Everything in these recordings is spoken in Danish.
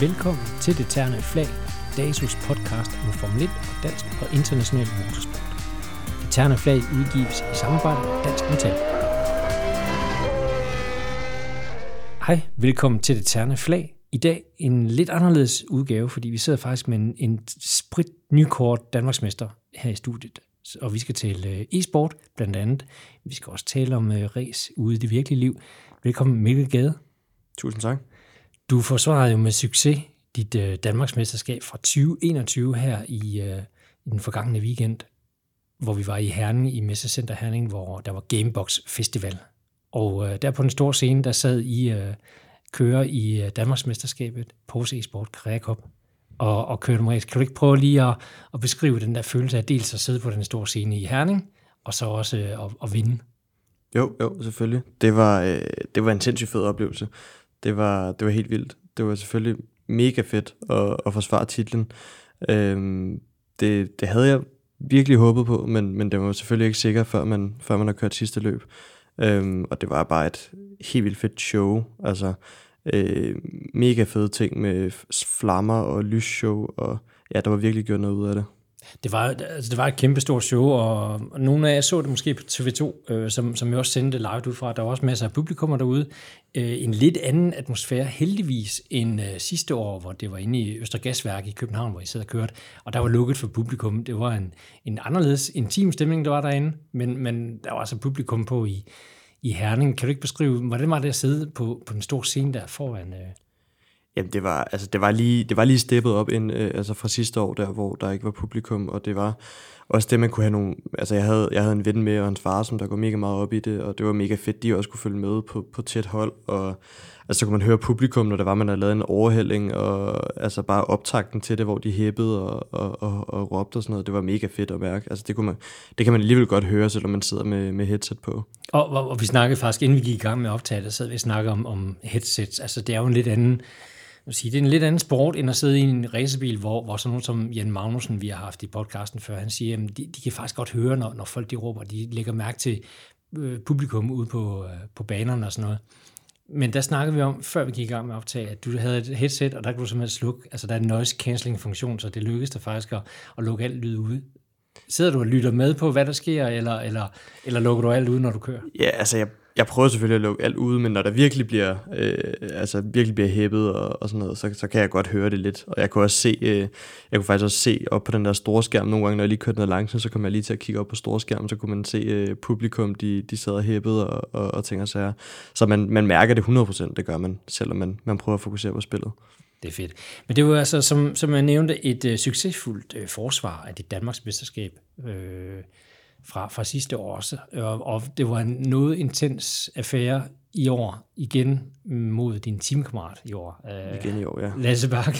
Velkommen til Det Terne Flag, DASUS podcast om Formel 1 og dansk og international motorsport. Det Terne Flag udgives i samarbejde med Dansk Metal. Hej, velkommen til Det Terne Flag. I dag en lidt anderledes udgave, fordi vi sidder faktisk med en, en sprit nykort Danmarksmester her i studiet. Og vi skal tale øh, e-sport blandt andet. Vi skal også tale om uh, race ude i det virkelige liv. Velkommen Mikkel Gade. Tusind tak. Du forsvarede jo med succes dit uh, Danmarksmesterskab fra 2021 her i, øh, i den forgangne weekend, hvor vi var i Herning, i Messecenter Herning, hvor der var Gamebox Festival. Og øh, der på den store scene, der sad I øh, kører i uh, Danmarksmesterskabet, Pose e-sport, Korea Cup, og, og kørte mig. Kan du ikke prøve lige at, at beskrive den der følelse af dels at sidde på den store scene i Herning, og så også øh, at, at vinde? Jo, jo, selvfølgelig. Det var, øh, det var en sindssygt fed oplevelse. Det var, det var helt vildt. Det var selvfølgelig mega fedt at, at forsvare titlen. Øhm, det, det havde jeg virkelig håbet på, men, men det var selvfølgelig ikke sikker, før man, før man har kørt sidste løb. Øhm, og det var bare et helt vildt fedt show. Altså, øh, mega fede ting med flammer og lysshow, og ja, der var virkelig gjort noget ud af det. Det var, altså det var et kæmpe stort show, og nogle af jer så det måske på TV2, øh, som, som jeg også sendte live ud fra. Der var også masser af publikummer derude. Øh, en lidt anden atmosfære, heldigvis, end øh, sidste år, hvor det var inde i Østergasværk i København, hvor I sad og kørte, og der var lukket for publikum. Det var en, en anderledes intim stemning, der var derinde, men, men der var altså publikum på i, i Herning. Kan du ikke beskrive, hvordan var det at sidde på, på den store scene der foran... Øh, Jamen, det var, altså, det var lige, det var lige steppet op ind, øh, altså fra sidste år, der, hvor der ikke var publikum, og det var også det, man kunne have nogle, altså jeg havde, jeg havde en ven med, og hans far, som der går mega meget op i det, og det var mega fedt, de også kunne følge med på, på tæt hold, og altså så kunne man høre publikum, når der var, man havde lavet en overhælling, og altså bare optakten til det, hvor de hæppede og, og, og, og råbte og sådan noget, det var mega fedt at mærke, altså det, kunne man, det kan man alligevel godt høre, selvom man sidder med, med headset på. Og, og, og vi snakkede faktisk, inden vi gik i gang med optaget, så vi og snakkede om, om headsets, altså det er jo en lidt anden, sige, det er en lidt anden sport, end at sidde i en racerbil, hvor, hvor sådan nogen som Jan Magnussen, vi har haft i podcasten før, han siger, at de, de kan faktisk godt høre, når, når folk de råber, de lægger mærke til øh, publikum ude på, øh, på banerne og sådan noget. Men der snakkede vi om, før vi gik i gang med at optage, at du havde et headset, og der kunne du simpelthen slukke, altså der er en noise cancelling funktion, så det lykkedes dig faktisk at, at lukke alt lyd ud. Sidder du og lytter med på, hvad der sker, eller, eller, eller lukker du alt ud, når du kører? Ja, altså jeg jeg prøver selvfølgelig at lukke alt ude, men når der virkelig bliver, øh, altså virkelig bliver hæppet og, og sådan noget, så, så kan jeg godt høre det lidt. Og jeg kunne også se, øh, jeg kunne faktisk også se op på den der store skærm nogle gange, når jeg lige kørte noget langsomt, så kom jeg lige til at kigge op på store skærm, så kunne man se øh, publikum, de, de sad og hæppede og, og, og tænker sig. Så man, man mærker det 100%, det gør man, selvom man, man prøver at fokusere på spillet. Det er fedt. Men det var altså, som, som jeg nævnte, et øh, succesfuldt øh, forsvar af det Danmarks mesterskab. Øh, fra, fra sidste år også. Og, og det var en noget intens affære i år igen mod din teamkammerat i år. Øh, igen i år, ja. Lasse Bak.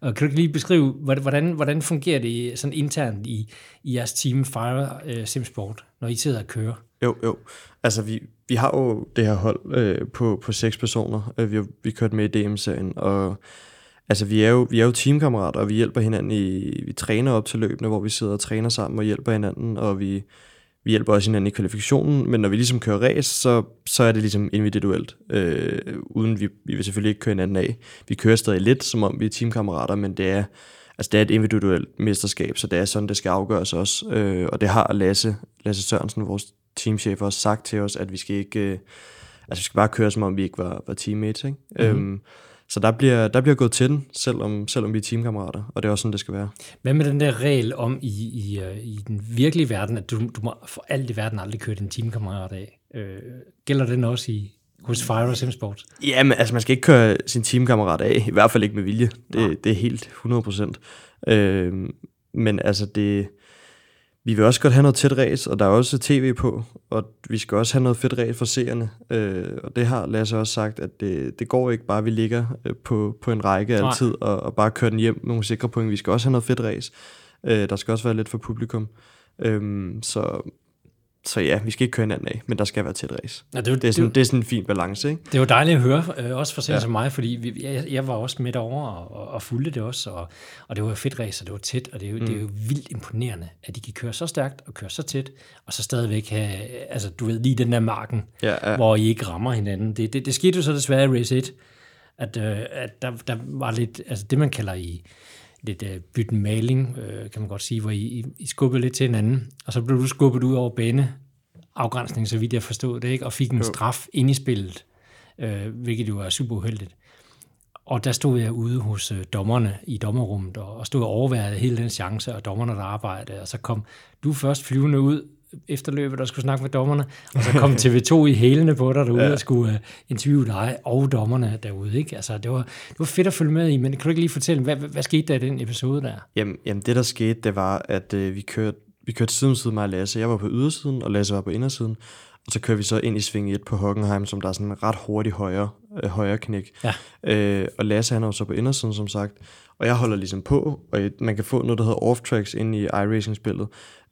Og kan du lige beskrive, hvordan, hvordan fungerer det sådan internt i, i jeres team Fire uh, Simsport, når I sidder og kører? Jo, jo. Altså, vi, vi har jo det her hold øh, på, på seks personer. Vi har vi kørt med i DM-serien, og Altså, vi er jo, vi er jo teamkammerater, og vi hjælper hinanden i... Vi træner op til løbene, hvor vi sidder og træner sammen og hjælper hinanden, og vi, vi hjælper også hinanden i kvalifikationen, men når vi ligesom kører race, så, så er det ligesom individuelt, øh, uden vi, vi vil selvfølgelig ikke køre hinanden af. Vi kører stadig lidt, som om vi er teamkammerater, men det er, altså det er et individuelt mesterskab, så det er sådan, det skal afgøres også. Øh, og det har Lasse, Lasse Sørensen, vores teamchef, også sagt til os, at vi skal ikke... Øh, altså vi skal bare køre, som om vi ikke var, var teammates, ikke? Mm-hmm. Øhm, så der bliver, der bliver gået til den, selvom, selvom vi er teamkammerater, og det er også sådan, det skal være. Hvad med den der regel om i, i, øh, i den virkelige verden, at du, du må for alt i verden aldrig køre din teamkammerat af? Øh, gælder den også i, hos Fire og Simsport? Ja, men altså man skal ikke køre sin teamkammerat af, i hvert fald ikke med vilje. Det, det er helt 100%. Øh, men altså det, vi vil også godt have noget tæt race, og der er også tv på, og vi skal også have noget fedt race for seerne. Øh, og det har Lasse også sagt, at det, det går ikke bare, at vi ligger øh, på, på en række Nej. altid, og, og bare kører den hjem nogle sikre point. Vi skal også have noget fedt race. Øh, der skal også være lidt for publikum. Øh, så så ja, vi skal ikke køre hinanden af, men der skal være tæt race. Ja, det, er, det, er sådan, det, det er sådan en fin balance, ikke? Det jo dejligt at høre, øh, også for sådan ja. som mig, fordi vi, jeg, jeg var også med over og, og fulgte det også, og, og det var fedt race, og det var tæt, og det er, jo, mm. det er jo vildt imponerende, at de kan køre så stærkt og køre så tæt, og så stadigvæk have, altså du ved, lige den der marken, ja, ja. hvor I ikke rammer hinanden. Det, det, det skete jo så desværre i race 1, at, øh, at der, der var lidt, altså det man kalder i lidt uh, bytten maling, øh, kan man godt sige, hvor I, I, skubbede lidt til hinanden, og så blev du skubbet ud over bane afgrænsning, så vidt jeg forstod det, ikke? og fik en jo. straf ind i spillet, øh, hvilket jo er super uheldigt. Og der stod jeg ude hos øh, dommerne i dommerrummet, og, og stod og overværede hele den chance, og dommerne der arbejdede, og så kom du først flyvende ud efter løbet, der skulle snakke med dommerne, og så kom TV2 i hælene på dig derude ja. og skulle uh, interviewe dig og dommerne derude. Ikke? Altså, det, var, det var fedt at følge med i, men kan du ikke lige fortælle, hvad, hvad, skete der i den episode der? Jamen, jamen det der skete, det var, at uh, vi kørte vi kørte side om side med Lasse. Jeg var på ydersiden, og Lasse var på indersiden. Og så kører vi så ind i sving 1 på Hockenheim, som der er sådan en ret hurtig højre, øh, højre knæk. Ja. Øh, og Lasse han er jo så på indersiden, som sagt. Og jeg holder ligesom på, og man kan få noget, der hedder off-tracks ind i iRacing-spillet.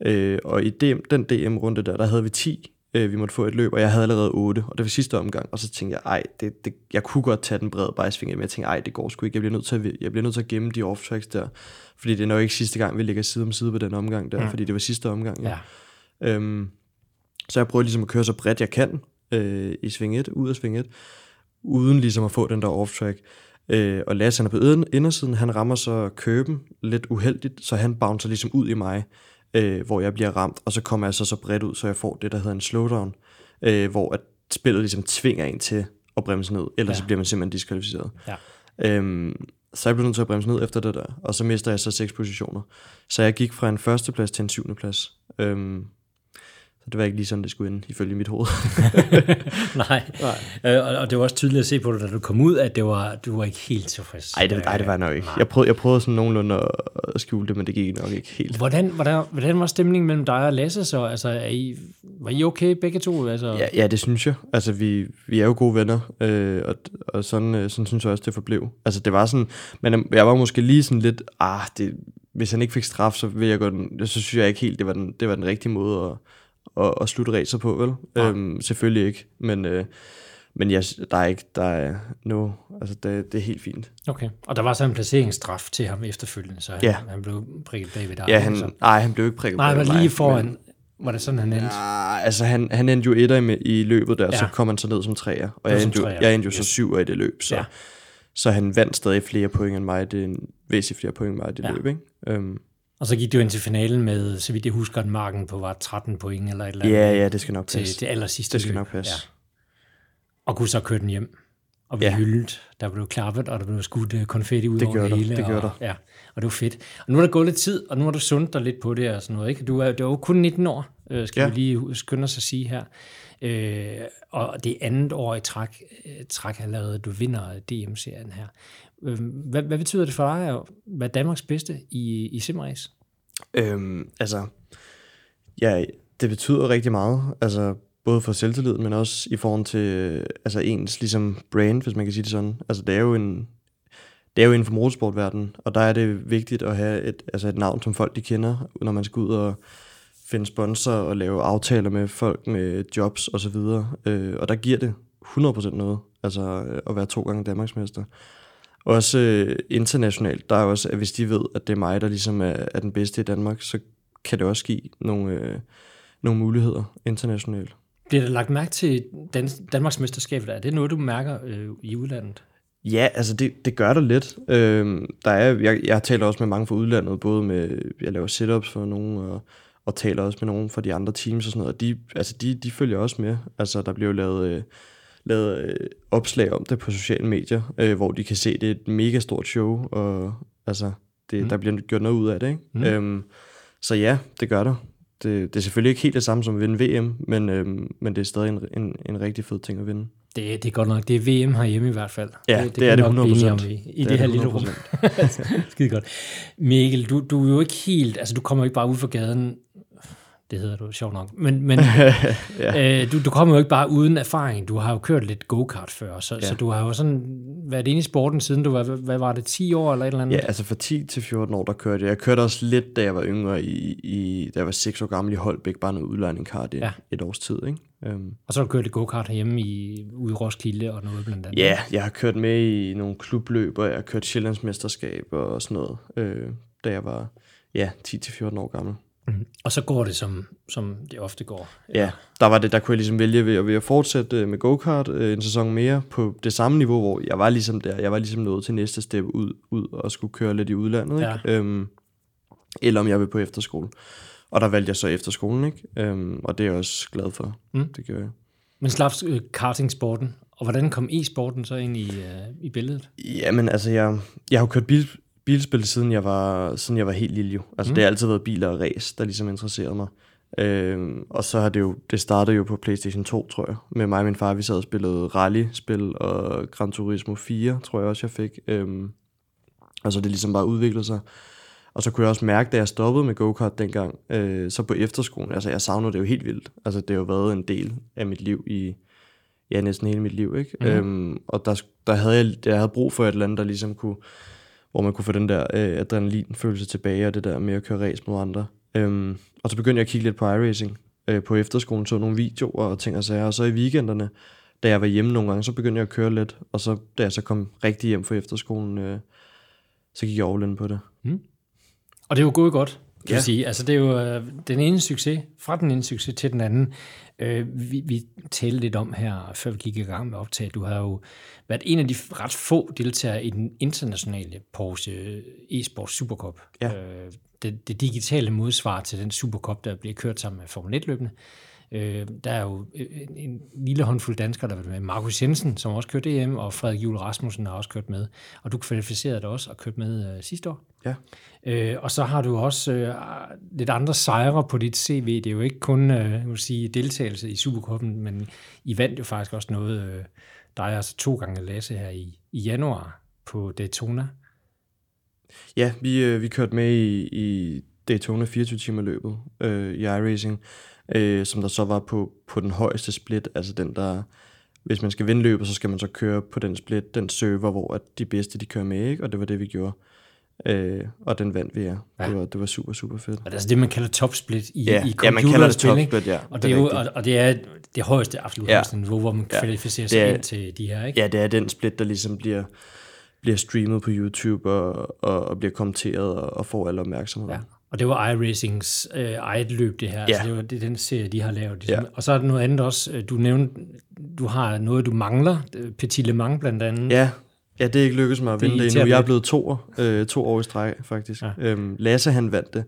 Øh, og i DM, den DM-runde der, der havde vi 10 øh, vi måtte få et løb, og jeg havde allerede 8, og det var sidste omgang, og så tænkte jeg, ej, det, det, jeg kunne godt tage den brede bajsfinger, men jeg tænkte, ej, det går sgu ikke, jeg bliver nødt til at, jeg bliver nødt til at gemme de off-tracks der, fordi det er nok ikke sidste gang, vi ligger side om side på den omgang der, mm. fordi det var sidste omgang. Ja. ja. Øhm, så jeg prøver ligesom at køre så bredt jeg kan øh, i sving 1, ud af sving 1, uden ligesom at få den der off-track. Øh, og Lasse han er på indersiden, han rammer så køben lidt uheldigt, så han bouncer ligesom ud i mig øh, hvor jeg bliver ramt, og så kommer jeg så så bredt ud, så jeg får det, der hedder en slowdown, øh, hvor at spillet ligesom tvinger en til at bremse ned, ellers ja. så bliver man simpelthen diskvalificeret. Ja. Øhm, så jeg blev nødt til at bremse ned efter det der, og så mister jeg så seks positioner. Så jeg gik fra en førsteplads til en syvende plads. Øhm, det var ikke lige sådan, det skulle ende, ifølge mit hoved. nej, nej. Øh, og det var også tydeligt at se på dig, da du kom ud, at det var, du var ikke helt tilfreds. Nej, det, det var nok ikke. Jeg prøvede, jeg prøvede sådan nogenlunde at skjule det, men det gik nok ikke helt. Hvordan, hvordan, hvordan var stemningen mellem dig og Lasse så? Altså, er I, var I okay begge to? Altså? Ja, ja, det synes jeg. Altså, vi, vi er jo gode venner, øh, og, og sådan, øh, sådan synes jeg også, det forblev. Altså, det var sådan, men jeg var måske lige sådan lidt, ah, det, hvis han ikke fik straf, så vil jeg godt, så synes jeg ikke helt, det var den, det var den rigtige måde at, at, at slutte racer på, vel? Ja. Øhm, selvfølgelig ikke, men, øh, men jeg, der er ikke, der er no, altså det, det er helt fint. Okay, og der var så en placeringsstraf til ham efterfølgende, så han, ja. han blev prikket bagved dig. Ja, han, nej, han blev ikke prikket Nej, men lige foran, men, var det sådan, han endte? Ja, altså han, han endte jo etter i, i løbet der, ja. så kom han så ned som træer, og jeg endte, jo, jeg endte jo så syv i det løb, så, ja. så han vandt stadig flere point end mig, det er en væsentlig flere point end mig i det ja. løb, ikke? Um, og så gik du ind til finalen med, så vidt jeg husker, en marken på var 13 point eller et eller andet. Ja, ja, det skal nok passe. Til det aller sidste Det skal løb. nok passe. Ja. Og kunne så køre den hjem. Og vi ja. hyldet. Der blev klappet, og der blev skudt øh, konfetti ud det over det hele. Det gør der. Ja, og det var fedt. Og nu er der gået lidt tid, og nu har du sundt dig lidt på det og sådan noget. Ikke? Du er, du er jo kun 19 år, øh, skal ja. vi lige skynde os at sige her. Øh, og det andet år i træk, øh, træk allerede, du vinder DM-serien her. Øhm, hvad, hvad betyder det for dig at være Danmarks bedste i, i simrace? Øhm, altså, ja, det betyder rigtig meget. Altså, både for selvtillid, men også i forhold til altså ens ligesom brand, hvis man kan sige det sådan. Altså, det er jo en, det er jo inden for motorsportverdenen, og der er det vigtigt at have et, altså et navn, som folk de kender, når man skal ud og finde sponsor og lave aftaler med folk med jobs og så videre. Øh, og der giver det 100% noget, altså øh, at være to gange Danmarksmester. Også øh, internationalt, der er også, at hvis de ved, at det er mig, der ligesom er, er den bedste i Danmark, så kan det også give nogle, øh, nogle muligheder internationalt. Bliver der lagt mærke til Dan- Danmarks mesterskab? Er det noget, du mærker øh, i udlandet? Ja, altså det, det gør det lidt. Øh, der er, jeg, jeg taler også med mange fra udlandet, både med, jeg laver setups for nogen, og, og taler også med nogen fra de andre teams og sådan noget, og de, altså de, de følger også med. Altså der bliver jo lavet... Øh, lavet øh, opslag om det på sociale medier, øh, hvor de kan se, det er et mega stort show, og altså, det, mm. der bliver gjort noget ud af det. Ikke? Mm. Øhm, så ja, det gør der. Det, det er selvfølgelig ikke helt det samme som at vinde VM, men, øhm, men det er stadig en, en, en rigtig fed ting at vinde. Det, det er godt nok. Det er VM herhjemme i hvert fald. Ja, det, det, det er det 100 Om i, i det, det her lille rum. Skide godt. Mikkel, du, du er jo ikke helt... Altså, du kommer jo ikke bare ud fra gaden det hedder du sjovt nok. Men, men ja. øh, du, du kommer jo ikke bare uden erfaring. Du har jo kørt lidt go-kart før, så, ja. så du har jo sådan været inde i sporten siden du var, hvad var det, 10 år eller et eller andet? Ja, altså fra 10 til 14 år, der kørte jeg. Jeg kørte også lidt, da jeg var yngre, i, i, da jeg var 6 år gammel i Holbæk, bare noget udlejning-kart i ja. et års tid, ikke? Um, og så har du kørt lidt go-kart herhjemme i, ude i Roskilde og noget blandt andet? Ja, jeg har kørt med i nogle klubløb, og jeg har kørt Sjællandsmesterskab og sådan noget, øh, da jeg var ja, 10-14 år gammel. Mm. Og så går det, som, som det ofte går. Ja, der var det, der kunne jeg ligesom vælge ved, ved at fortsætte øh, med go-kart øh, en sæson mere på det samme niveau, hvor jeg var ligesom der, jeg var ligesom nået til næste step ud, ud og skulle køre lidt i udlandet, Ja. ikke? Øhm, eller om jeg vil på efterskole. Og der valgte jeg så efterskolen, ikke? Øhm, og det er jeg også glad for. Mm. Det gør jeg. Men slap øh, kartingsporten, og hvordan kom e-sporten så ind i, øh, i billedet? Jamen, altså, jeg, jeg har jo kørt bil, bilspil, siden jeg var, siden jeg var helt lille jo. Altså, mm. det har altid været biler og race, der ligesom interesserede mig. Øhm, og så har det jo, det startede jo på Playstation 2, tror jeg. Med mig og min far, vi sad og spillede rally-spil, og Gran Turismo 4, tror jeg også, jeg fik. Øhm, og så det ligesom bare udviklede sig. Og så kunne jeg også mærke, da jeg stoppede med go-kart dengang, øh, så på efterskolen, altså jeg savnede det jo helt vildt. Altså det har jo været en del af mit liv i, ja, næsten hele mit liv, ikke? Mm-hmm. Øhm, og der, der havde jeg, jeg havde brug for et eller andet, der ligesom kunne, hvor man kunne få den der øh, adrenalinfølelse tilbage, og det der med at køre race mod andre. Øhm, og så begyndte jeg at kigge lidt på iRacing øh, på efterskolen, så nogle videoer og ting og sager, og så i weekenderne, da jeg var hjemme nogle gange, så begyndte jeg at køre lidt, og så da jeg så kom rigtig hjem fra efterskolen, øh, så gik jeg all in på det. Mm. Og det er jo gået godt, kan Ja. sige. Altså, det er jo øh, den ene succes, fra den ene succes til den anden. Øh, vi, vi talte lidt om her, før vi gik i gang med optag. Du har jo været en af de ret få deltagere i den internationale Porsche e-sport Supercup. Ja. Øh, det, det digitale modsvar til den Supercup, der bliver kørt sammen med Formel 1-løbende. Øh, der er jo en, en lille håndfuld danskere, der har været med. Markus Jensen, som også kørte EM, og Frederik Juhl Rasmussen har også kørt med. Og du kvalificerede dig også og kørt med øh, sidste år. Ja. Øh, og så har du også øh, lidt andre sejre på dit CV. Det er jo ikke kun øh, vil sige, deltagelse i Supercuppen, men I vandt jo faktisk også noget. Øh, der er altså to gange Lasse her i, i januar på Daytona. Ja, vi, øh, vi kørte med i, i Daytona 24 timer løbet øh, i iRacing, øh, som der så var på, på den højeste split, altså den der, hvis man skal vinde løbet, så skal man så køre på den split, den server, hvor at de bedste de kører med, ikke? og det var det vi gjorde. Øh, og den vandt vi, ja. Ja. Det, var, det var super, super fedt. Og det er altså det, man kalder topsplit i, Ja, i ja man kalder det computerspil, topsplit, ja. Og det, er jo, og, og det er det højeste, absolut Ja. højeste niveau, hvor man Ja. kvalificerer sig er- ind til de her, ikke? Ja, det er den split, der ligesom bliver, bliver streamet på YouTube og, og, og bliver kommenteret og, og får alle opmærksomhed. Ja. Og det var iRacings øh, eget løb, det her. Ja. Ja. Altså, det var det er den serie, de har lavet. Ligesom. Ja. Og så er der noget andet også. Øh, Du nævnte, du har noget, du mangler. Øh, Petit Le Mans blandt andet. Ja, ja det er ikke lykkedes mig at Det vinde det irriterer endnu. Jeg er blevet to, øh, to år i streg, faktisk. Ja. Ja. Øhm, Lasse, han vandt det.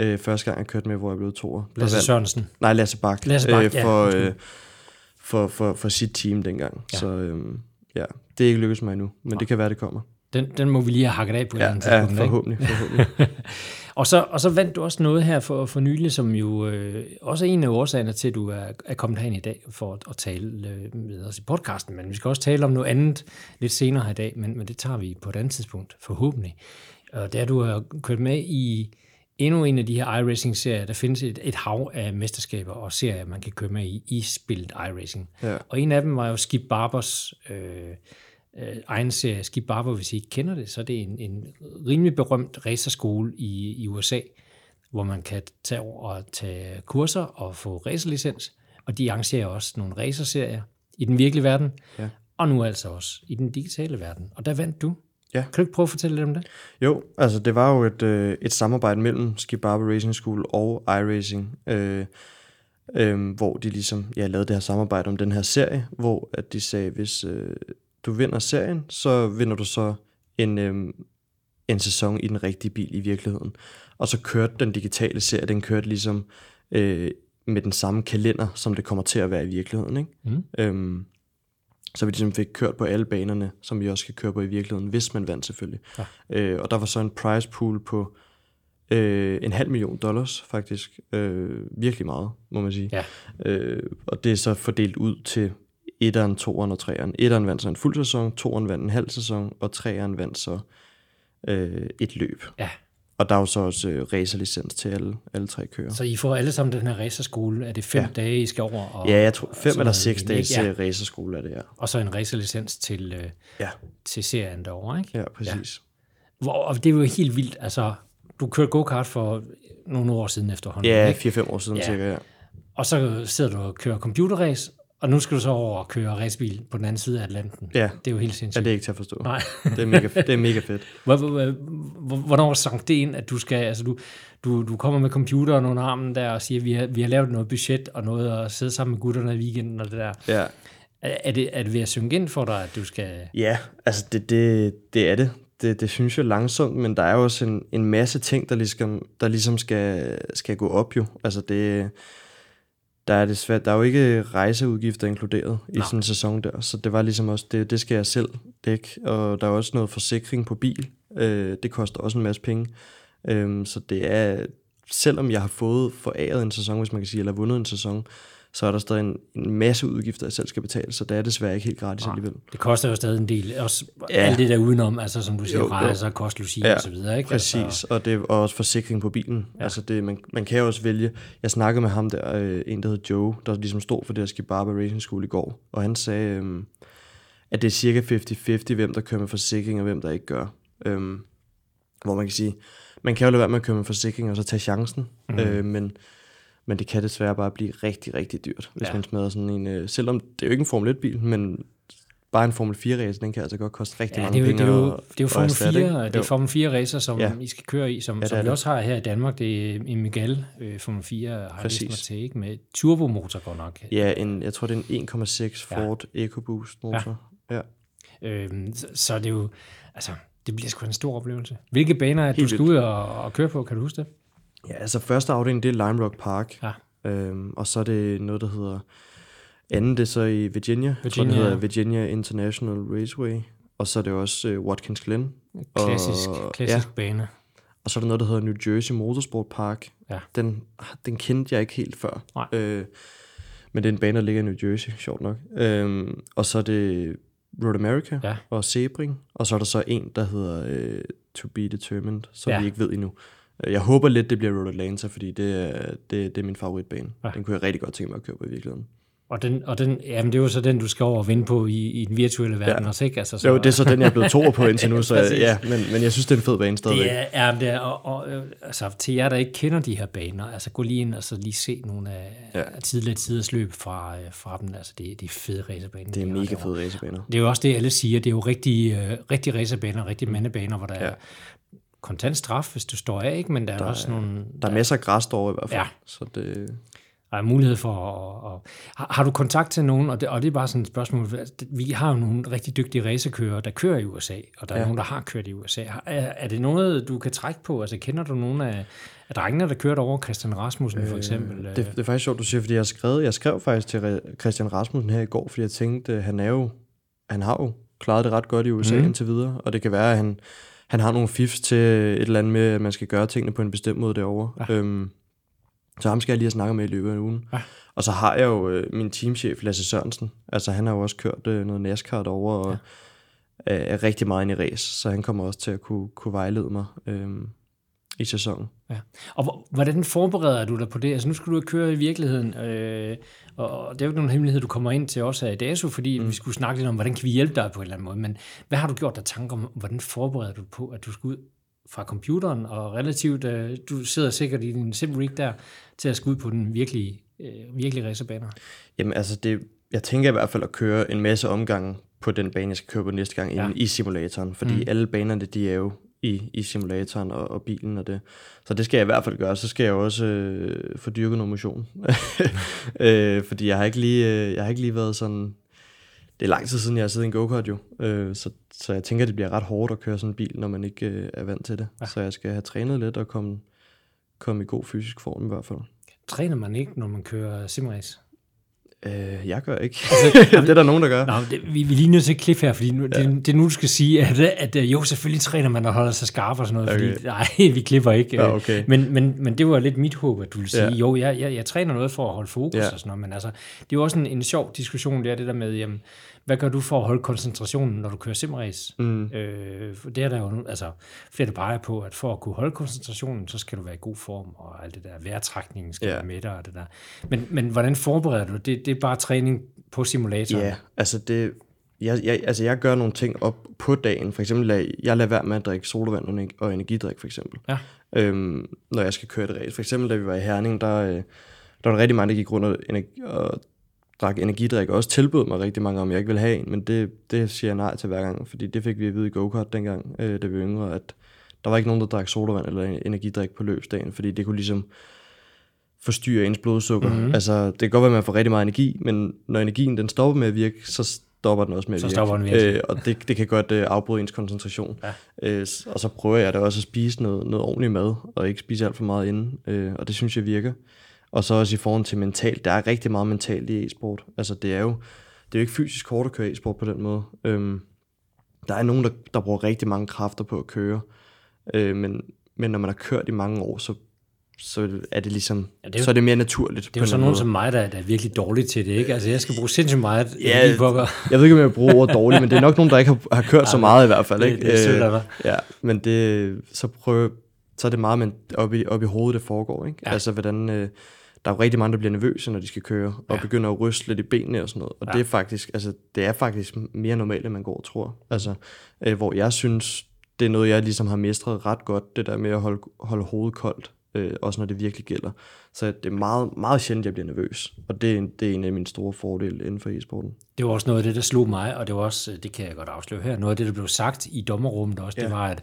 Øh, første gang, jeg kørte med, hvor jeg blev to år. Lasse vandt- Sørensen. Nej, Lasse Bak. Lasse Bak, øh, ja, for, undskyld. øh, for, for, for sit team dengang. Ja. Ja. Så øhm, ja, det er ikke lykkedes mig endnu, men det kan være, det kommer. Den, den må vi lige have hakket af på et Ja, ja tidspunkt. ikke? forhåbentlig. forhåbentlig. Og så, og så vandt du også noget her for, for nylig, som jo øh, også er en af årsagerne til, at du er, er kommet herind i dag for at, at tale øh, med os i podcasten. Men vi skal også tale om noget andet lidt senere her i dag, men, men det tager vi på et andet tidspunkt, forhåbentlig. Og der du har kørt med i endnu en af de her iRacing-serier. Der findes et, et hav af mesterskaber og serier, man kan køre med i, i spillet iRacing. Ja. Og en af dem var jo Skip Barbers øh, øh, egen serie, Skip Barber, hvis I ikke kender det, så er det en, en rimelig berømt racerskole i, i USA, hvor man kan tage over og tage kurser og få racerlicens, og de arrangerer også nogle racerserier i den virkelige verden, Ja. og nu altså også i den digitale verden. Og der vandt du. Ja. Kan du ikke prøve at fortælle lidt om det? Jo, altså det var jo et, øh, et samarbejde mellem Skip Barber Racing School og iRacing, øh, øh, hvor de ligesom ja, lavede det her samarbejde om den her serie, hvor at de sagde, hvis øh, du vinder serien, så vinder du så en, øh, en sæson i den rigtige bil i virkeligheden. Og så kørte den digitale serie, den kørte ligesom øh, med den samme kalender, som det kommer til at være i virkeligheden. Ikke? Mm. Øhm, så vi ligesom fik kørt på alle banerne, som vi også skal køre på i virkeligheden, hvis man vandt selvfølgelig. Ja. Øh, og der var så en prize pool på øh, en halv million dollars faktisk. Øh, virkelig meget, må man sige. Ja. Øh, og det er så fordelt ud til etteren, toeren og treeren. Etteren vandt så en fuld sæson, toeren vandt en halv sæson, og treeren vandt så øh, et løb. Ja. Og der er jo så også øh, racerlicens til alle, alle tre kører. Så I får alle sammen den her racerskole. Er det fem ja. Ja. dage, I skal over? Og, Ja, jeg tror fem eller seks dages ja. Ja. racerskole er det, ja. Og så en racerlicens til, øh, Ja, til serien derovre, ikke? ja præcis. Hvor, og det er jo helt vildt. Altså, du kørte go-kart for nogle år siden efterhånden, Ja, ikke? 4-5 år siden Ja. ja. cirka, ja. Og så sidder du og kører computerrace, Og nu skal du så over og køre racebil på den anden side af Atlanten. Ja. Det er jo helt Ja, sindssygt. det er ikke til at forstå. Nej. Det er mega, det er mega fedt. Hvor- hvor- hvor- Hvornår sank det ind, at du skal, altså du, du, du kommer med computeren under armen der og siger, vi har, vi har lavet noget budget og noget at sidde sammen med gutterne i weekenden og det der. Ja, Er, det, er det ved at synge ind for dig, at du skal... ja altså det, det, det er det. det. Det synes jeg langsomt, men der er jo også en, en masse ting, der ligesom, der ligesom skal, skal gå op jo. Altså det, der er, det svært, der er jo ikke rejseudgifter inkluderet i Nej. sådan en sæson der, så det var ligesom også, det, det skal jeg selv dække, og der er også noget forsikring på bil, øh, det koster også en masse penge, øhm, så det er, selvom jeg har fået foræret en sæson, hvis man kan sige, eller vundet en sæson, så er der stadig en, en masse udgifter, jeg selv skal betale, så det er desværre ikke helt gratis Nej. alligevel. Det koster jo stadig en del. Også Ja. alt det der udenom, altså som du siger, Jo, jo. rejser, kost, logi Ja, og så videre. Ikke? Præcis, Altså, og det er også forsikring på bilen. Ja. Altså det, man, man kan jo også vælge. Jeg snakkede med ham der, øh, en der hed Joe, der ligesom stod for det her Skip Barber Racing School i går, og han sagde, øh, at det er cirka 50-50, hvem der kører med forsikring, og hvem der ikke gør. Øhm, hvor man kan sige, man kan jo lade være med at køre med forsikring, og så tage chancen, mm. øh, men, men det kan desværre bare blive rigtig, rigtig dyrt, hvis Ja. ja. man smadrer sådan en, øh, selvom det er jo ikke en Formel 1-bil, men bare en Formel 4-race, den kan altså godt koste rigtig Ja, mange det er jo, penge. det er jo, det er jo Formel erstatte, 4, ikke? det er Jo. Formel 4 racer, som Ja. I skal køre i, som, Ja, ja, det som vi det. også har her i Danmark. Det er i Miguel, øh, Formel 4 har Præcis. mig til, ikke? med turbomotor godt nok. Ja, en, jeg tror, det er en 1,6 Ja. Ford EcoBoost motor. Ja. ja. Øhm, så, så det er jo, altså, det bliver sgu en stor oplevelse. Hvilke baner er du skal ud og, og køre på, kan du huske det? Ja, altså første afdeling, det er Lime Rock Park. Ja. Øhm, og så er det noget, der hedder... Anden, det er så i Virginia. Jeg tror, Virginia, det hedder ja. Virginia International Raceway. Og så er det også uh, Watkins Glen. Klassisk, Og- klassisk bane. Og så er der noget, der hedder New Jersey Motorsport Park. Ja. Den, den kendte jeg ikke helt før. Nej. Øh, men det er en bane, der ligger i New Jersey, sjovt nok. Øhm, og så er det Road America Ja. og Sebring. Og så er der så en, der hedder øh, To Be Determined, som Ja. vi ikke ved endnu. Øh, Jeg håber lidt, det bliver Road Atlanta, fordi det er, det, det er min favoritbane. Ja. Den kunne jeg rigtig godt tænke mig at køre på i virkeligheden. Og, den, og den, jamen, det er jo så den, du skal over og vinde på i, i den virtuelle verden Ja. også, ikke? Altså, så, Jo, det er så den, jeg er blevet toer på indtil nu, så ja, men, men jeg synes, det er en fed bane stadigvæk. Det er, ja, det er og, og, øh, altså, til jer, der ikke kender de her baner, altså gå lige ind og så lige se nogle af ja. Tidligere tiders løb fra, øh, fra dem. Altså, det, det er fede racerbaner. Det de er mega fede racerbaner. Det er jo også det, alle siger. Det er jo rigtige, øh, rigtige racerbaner, rigtige mandebaner, hvor der ja. er kontant straf, hvis du står af, ikke? Men der er der også nogle... Der er masser af græs derovre i hvert fald. Ja. Så det, Der er mulighed for at... at har, har du kontakt til nogen, og det, og det er bare sådan et spørgsmål, vi har jo nogle rigtig dygtige racerkører, der kører i USA, og der er Ja. nogen, der har kørt i USA. Er, er det noget, du kan trække på? Altså kender du nogen af, af drengene, der kørte over Christian Rasmussen for eksempel? Det, det er faktisk sjovt, du siger, fordi jeg, har skrevet, jeg skrev faktisk til Christian Rasmussen her i går, fordi jeg tænkte, øh, han er jo, han har jo klaret det ret godt i USA mm. indtil videre, og det kan være, at han, han har nogle fifs til et eller andet med, at man skal gøre tingene på en bestemt måde derovre. Ja. Øhm, så ham skal jeg lige have snakket med i løbet af ugen. Ja. Og så har jeg jo øh, min teamchef, Lasse Sørensen. Altså han har jo også kørt øh, noget NASCAR derovre, og ja. er, er rigtig meget inde i race, så han kommer også til at kunne, kunne vejlede mig øhm, i sæsonen. Ja. Og hvor- hvordan forbereder du dig på det? Altså nu skal du køre i virkeligheden, øh, og det er jo ikke nogen hemmelighed, du kommer ind til her i DASU, fordi mm. vi skulle snakke lidt om, hvordan kan vi hjælpe dig på en eller anden måde. Men hvad har du gjort dig tanker om, hvordan forbereder du dig på, at du skal ud fra computeren, og relativt, øh, du sidder sikkert i din simrig der, til at skulle ud på den virkelige, øh, virkelige racerbaner. Jamen altså, det, jeg tænker i hvert fald at køre en masse omgange på den bane, jeg skal køre på næste gang ja. i simulatoren. Fordi mm. alle banerne, de er jo i, i simulatoren og, og bilen og det. Så det skal jeg i hvert fald gøre. Så skal jeg også øh, få dyrket noget motion. øh, fordi jeg har, ikke lige, øh, jeg har ikke lige været sådan... Det er lang tid siden, jeg har siddet i en go-kart jo. Øh, så, så jeg tænker, det bliver ret hårdt at køre sådan en bil, når man ikke øh, er vant til det. Ja. Så jeg skal have trænet lidt og komme, komme i god fysisk form i hvert fald. Træner man ikke, når man kører simrace? Øh, jeg gør ikke. Altså, det er der nogen, der gør. Nå, det, vi, vi er lige nødt til at klippe her, fordi nu, ja. det, det er nu, du skal sige, at, at, at jo, selvfølgelig træner man og holder sig skarp og sådan noget, okay. Fordi nej, vi klipper ikke. Ja, øh, okay. men, men, men det var lidt mit håb, at du ville sige, ja. Jo, jeg, jeg, jeg træner noget for at holde fokus ja. Og sådan noget, men altså, det er jo også en, en sjov diskussion, det er det der med, jamen, hvad gør du for at holde koncentrationen, når du kører simrace? Mm. Øh, det er der jo altså, flere, der peger på, at for at kunne holde koncentrationen, så skal du være i god form, og alt det der vejrtrækningen skal. Ja. være med dig, og det der. Men, men hvordan forbereder du det? Det, er bare træning på simulatoren? Ja, altså det... Jeg, jeg, altså jeg gør nogle ting op på dagen. For eksempel, lad- jeg lader være med at drikke sodavand og ener- og energidrik, for eksempel. Ja. Øhm, når jeg skal køre et race. For eksempel, da vi var i Herning, der, øh, der var der rigtig mange, der gik rundt og, drak energidrik, og også tilbød mig rigtig mange, om jeg ikke ville have en, men det, det siger jeg nej til hver gang, fordi det fik vi at vide i go-kart dengang, øh, da vi var yngre, at der var ikke nogen, der drak sodavand eller energidrik på løbsdagen, fordi det kunne ligesom forstyrre ens blodsukker. Mm-hmm. Altså, det kan godt være, at man får rigtig meget energi, men når energien den stopper med at virke, så stopper den også med at Så virke. stopper den virkelig. Øh, og det, det kan godt øh, afbryde ens koncentration. Ja. Øh, og så prøver jeg da også at spise noget, noget ordentligt mad, og ikke spise alt for meget inden. Øh, og det synes jeg virker. Og så også i forhold til mentalt. Der er rigtig meget mentalt i e-sport. Altså, det er jo, det er jo ikke fysisk hårdt at køre e-sport på den måde. Øhm, der er nogen, der, der bruger rigtig mange kræfter på at køre. Øh, men, men når man har kørt i mange år, så, så er det ligesom, Ja, ja, det det er jo- så er det mere naturligt. Det er jo sådan nogen som mig, der, der er virkelig dårlig til det, ikke? Altså, jeg skal bruge sindssygt meget Ja, at Jeg ved ikke, om jeg bruger ordet dårligt, men det er nok nogen, der ikke har, har kørt så meget i hvert fald. det- Ikke? det er sødt Øh. Ja, men det, så prøv, så er det meget men op, i, op i hovedet, det foregår. Ikke? Ja. Ja. Altså, hvordan, øh, der er jo rigtig mange, der bliver nervøse, når de skal køre, og Ja. ja. begynder at ryste lidt i benene og sådan noget. Og Ja. ja. det er faktisk, altså, det er faktisk mere normalt, end man går og tror. Altså, øh, hvor jeg synes, det er noget, jeg ligesom har mestret ret godt, det der med at holde, holde hovedet koldt, øh, også når det virkelig gælder. Så det er meget, meget sjældent, jeg bliver nervøs. Og det er, en- det er en af mine store fordele inden for e-sporten. Det var også noget af det, der slog mig, og det var også, det kan jeg godt afsløre her, noget af det, der blev sagt i dommerrummet også, ja. det var, at,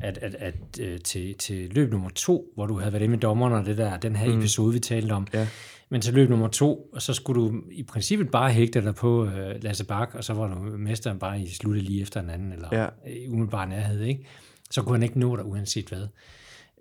at, at, at øh, til, til løb nummer to, hvor du havde været inde med dommerne og det der, den her mm. episode, vi talte om, Ja. men til løb nummer to, og så skulle du i princippet bare hægte dig på øh, Lasse Bak, og så var du mesteren bare i sluttet lige efter en anden, eller ja. Ja. i umiddelbar nærhed, ikke? Så kunne han ikke nå dig uanset hvad.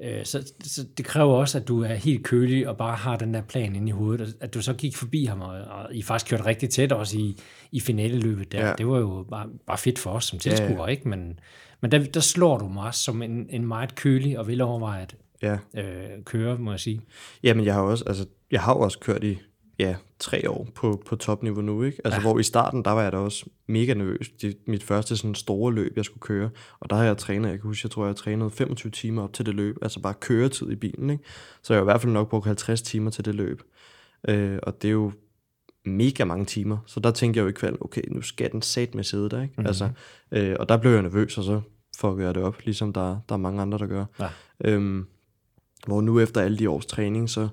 Øh, Så, så det kræver også, at du er helt kølig og bare har den der plan inde i hovedet, at- du så gik forbi ham, og, og I faktisk kørte rigtig tæt også i, i finaleløbet der. Ja. Det var jo bare, bare fedt for os som tilskuere, ja, ja. ikke? Men, men der, der slår du mig også som en, en meget kølig og velovervejet Ja. øh, kører, må jeg sige. Jamen, jeg har også, altså, jeg har også kørt i ja, tre år på, på topniveau nu, ikke? Altså, Ja. hvor i starten, der var jeg da også mega nervøs. Det mit første sådan store løb, jeg skulle køre. Og der har jeg trænet, jeg kan huske, jeg tror, jeg har trænet 25 timer op til det løb. Altså bare køretid i bilen, ikke? Så jeg har i hvert fald nok brugt 50 timer til det løb. Øh, og det er jo mega mange timer. Så der tænkte jeg jo i kveld, okay, nu skal den sat med sidde der, ikke? Mhm. Mm-hmm. Altså, øh, og der blev jeg nervøs, og så fucker jeg det op, ligesom der, der er mange andre, der gør. Ja. Øhm, hvor nu efter alle de års træning, så,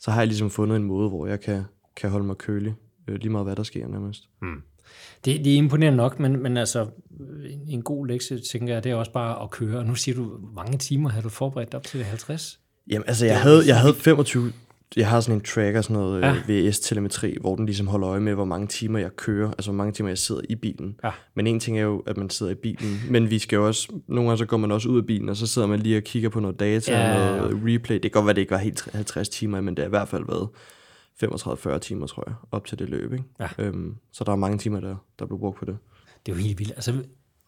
så har jeg ligesom fundet en måde, hvor jeg kan, kan holde mig kølig, øh, lige meget hvad der sker nærmest. Det, det er imponerende nok, men, men altså, en- en god lektie, tænker jeg, det er også bare at køre. Og nu siger du, hvor mange timer har du forberedt op til det 50? Jamen altså, jeg havde, jeg havde 25, jeg har sådan en tracker, sådan noget Ja. ja. VS-telemetri, hvor den ligesom holder øje med, hvor mange timer jeg kører, altså hvor mange timer jeg sidder i bilen. Ja. Men en ting er jo, at man sidder i bilen, men vi skal jo også, nogle gange så går man også ud af bilen, og så sidder man lige og kigger på noget data, Ja, noget replay. Det kan godt være, det ikke var helt 50 timer, men det har i hvert fald været 35-40 timer, tror jeg, op til det løb. Ikke? Ja. Øhm, så der er mange timer, der, der blev brugt på det. Det er jo helt vildt. Altså,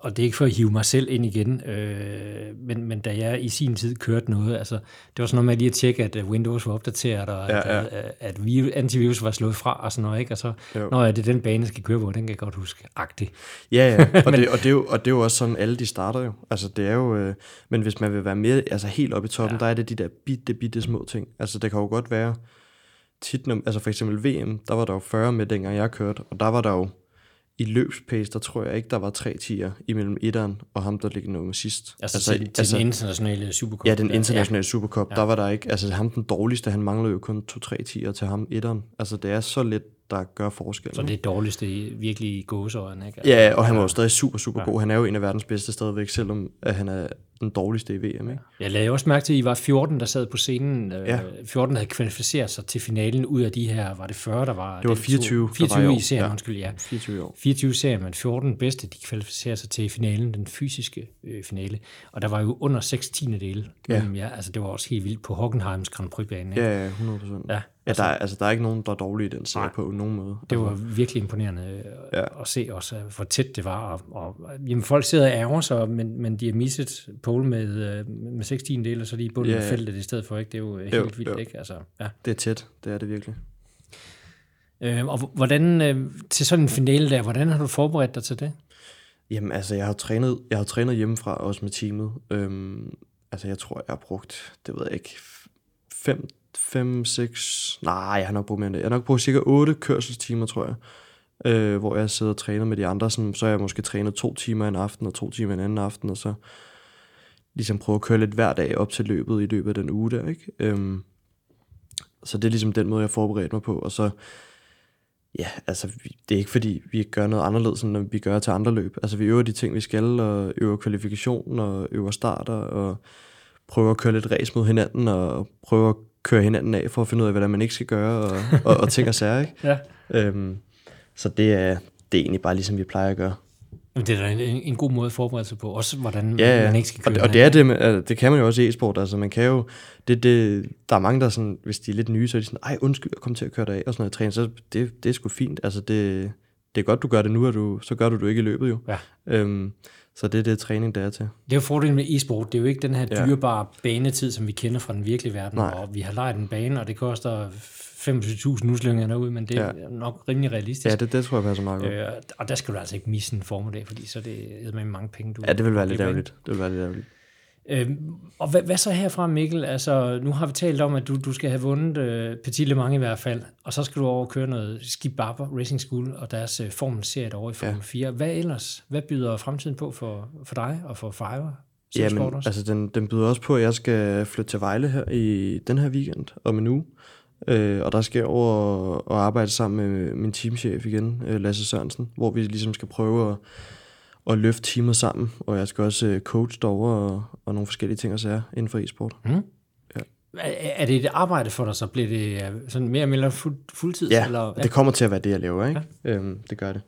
og det er ikke for at hive mig selv ind igen, øh, men, men da jeg i sin tid kørte noget, altså, det var sådan noget med lige at tjekke, at øh, Windows var opdateret, og ja, Ja, ja. At, at, at vi- antivirus var slået fra, og sådan noget, ikke? Og så, Jo. når det er den bane, jeg skal køre på, den kan jeg godt huske, agtigt. Ja, ja, og, det, og, det er jo, og det er jo også sådan, alle de starter jo. Altså det er jo, øh, men hvis man vil være mere, altså helt oppe i toppen, ja. der er det de der bitte, bitte små ting. Altså det kan jo godt være, tit, når, altså for eksempel VM, der var der jo 40 med, dengang jeg kørte, og der var der jo, i løbspace, der tror jeg ikke, der var tre tiger imellem etteren og ham, der ligger nummer sidst. Altså, altså til, til altså, den internationale Supercup. Ja, den internationale ja. Supercup, ja. der var der ikke, altså ham den dårligste, han manglede jo kun to-tre tiger til ham etteren. Altså det er så lidt, der gør forskel. Så det er dårligste i virkelig i gåseøjne, ikke? Ja, og han var jo stadig super, super ja. god. Han er jo en af verdens bedste stadigvæk, selvom at han er den dårligste i VM. Ikke? Jeg lagde også mærke til, at I var 14, der sad på scenen. Ja. Ja. 14 havde kvalificeret sig til finalen ud af de her, var det 40, der var? Det var deltog? 24, der var 24 i i år. serien, Ja. undskyld, ja. 24 år. 24 serier, men 14 bedste, de kvalificerer sig til finalen, den fysiske øh, finale. Og der var jo under 6 tiende dele. Ja. ja. Altså, det var også helt vildt på Hockenheims Grand Prix-bane. ikke? Ja, ja, 100 procent. Ja, Ja, der, er, altså, der er ikke nogen, der er dårlige i den serie på nogen måde. Det var Altså, virkelig imponerende øh, Ja. at se også, øh, hvor tæt det var. Og, og, jamen, folk sidder og ærger sig, men, men de har misset pole med, øh, med 6 tiendedele, og så de i bunden Ja, af ja. feltet i stedet for. Ikke? Det er jo øh, Jo, helt vildt, jo. ikke? Altså, ja. det er tæt, det er det virkelig. Øh, og hvordan, øh, til sådan en finale der, hvordan har du forberedt dig til det? Jamen, altså, jeg har trænet, jeg har trænet hjemmefra, også med teamet. Øhm, altså, jeg tror, jeg har brugt, det ved jeg ikke, 5, 5, 6, nej, jeg har nok brugt mere end det. Jeg har nok brugt cirka 8 kørselstimer, tror jeg. Øh, hvor jeg sidder og træner med de andre. Sådan, så har jeg måske trænet to timer en aften, og to timer en anden aften, og så ligesom prøve at køre lidt hver dag op til løbet i løbet af den uge der, ikke? Øhm, så det er ligesom den måde, jeg forbereder mig på, og så Ja, altså det er ikke fordi, vi ikke gør noget anderledes, end vi gør til andre løb. Altså vi øver de ting, vi skal, og øver kvalifikation, og øver starter, og prøver at køre lidt race mod hinanden, og prøver at køre hinanden af, for at finde ud af, hvad man ikke skal gøre, og, og, og ting og sager, ikke? Ja. Øhm, så det er, det er egentlig bare ligesom vi plejer at gøre. Men det er da en, en god måde at forberede sig på, også hvordan Ja, man ikke skal og, køre. og det er det, altså, det kan man jo også i e-sport, altså man kan jo, det, det, der er mange, der sådan, hvis de er lidt nye, så er de sådan, ej undskyld, jeg kom til at køre dig af, og sådan noget træning, så det, det er sgu fint, altså det, det er godt, du gør det nu, og du, så gør du det ikke i løbet jo. Ja. Øhm, så det er det træning, der er til. Det er jo fordelen med e-sport. Det er jo ikke den her Ja. dyrebare banetid, som vi kender fra den virkelige verden. Nej. Og vi har lejet en bane, og det koster 25.000 uslynger derude, men det er Ja. ja. nok rimelig realistisk. Ja, det, det tror jeg passer meget godt. Øh, og der skal du altså ikke misse en formiddag, fordi så er det med mange penge, du Ja, det vil være lidt ærgerligt. Det vil være lidt ærgerligt. Øhm, og hvad, hvad så herfra, Mikkel? Altså, nu har vi talt om, at du, du skal have vundet øh, Petit Le Mans i hvert fald, og så skal du over og køre noget Ski Barber Racing School og deres øh, Formel-serie derovre i Formel ja. 4. Hvad ellers? Hvad byder fremtiden på for, for dig og for Fiverr? Ja, men altså, den, den byder også på, at jeg skal flytte til Vejle her i den her weekend om en uge. Øh, og der skal jeg over og, og arbejde sammen med min teamchef igen, øh, Lasse Sørensen, hvor vi ligesom skal prøve at, at løfte teamet sammen. Og jeg skal også øh, coach derovre og, og nogle forskellige ting og sager inden for e-sport. Er, er det et arbejde for dig, så bliver det øh, sådan mere eller mindre fuld, fuldtid? Ja, eller, det kommer til at være det, jeg laver, ikke? Ja. Øhm, det gør det.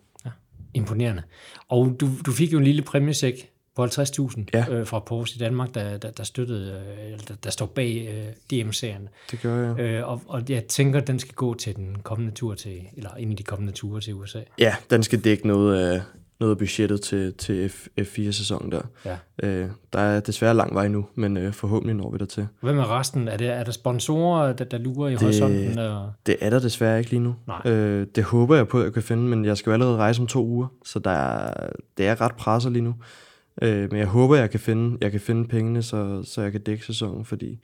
Imponerende. Og du, du fik jo en lille præmiesæk på 50.000 Ja. øh, fra Porsche i Danmark, der, der, der støttede, øh, eller der, der står bag øh, DM-serien. Det gør jeg. Øh, og, og jeg tænker, at den skal gå til den kommende tur til, eller en af de kommende ture til USA. Ja, den skal dække noget af, noget af budgettet til, til F, F4-sæsonen der. Ja. Øh, der er desværre lang vej nu, men øh, forhåbentlig når vi der til. Hvad med resten? Er, det, er der sponsorer, der, der lurer i horisonten? Og, Det er der desværre ikke lige nu. Nej. Øh, det håber jeg på, at jeg kan finde, men jeg skal jo allerede rejse om to uger, så der er, det er ret presset lige nu. Øh, men jeg håber, jeg kan finde, jeg kan finde pengene, så, så jeg kan dække sæsonen, fordi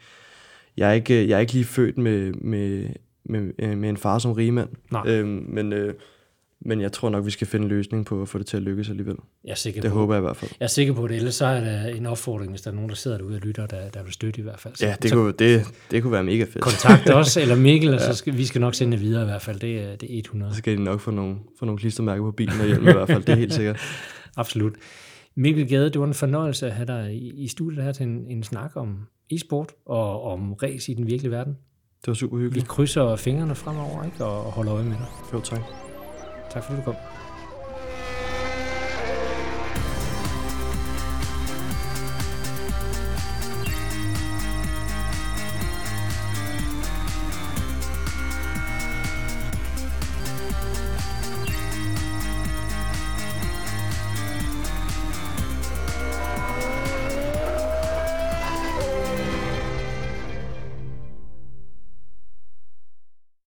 jeg er ikke, jeg er ikke lige født med, med, med, øh, med en far som rigmand. Nej. Øh, men, øh, men jeg tror nok, vi skal finde en løsning på at få det til at lykkes alligevel. jeg, er sikker Det på, håber jeg i hvert fald. jeg er sikker på det, ellers så er der en opfordring, hvis der er nogen, der sidder derude og lytter, der, der vil støtte i hvert fald. Så, Ja, det så kunne, det, det kunne være mega fedt. kontakt os, eller Mikkel, og så skal, vi skal nok sende det videre i hvert fald. Det, er- det er 100. Så skal de nok få nogle, få nogle klistermærker på bilen og hjelm i hvert fald, det er helt sikkert. Absolut. Mikkel Gade, det var en fornøjelse at have dig i, i studiet her til en, en snak om e-sport og om race i den virkelige verden. Det var super Vi hyggeligt. krydser fingrene fremover ikke? og holder øje med dig. Jo, tak. Tak fordi du kom.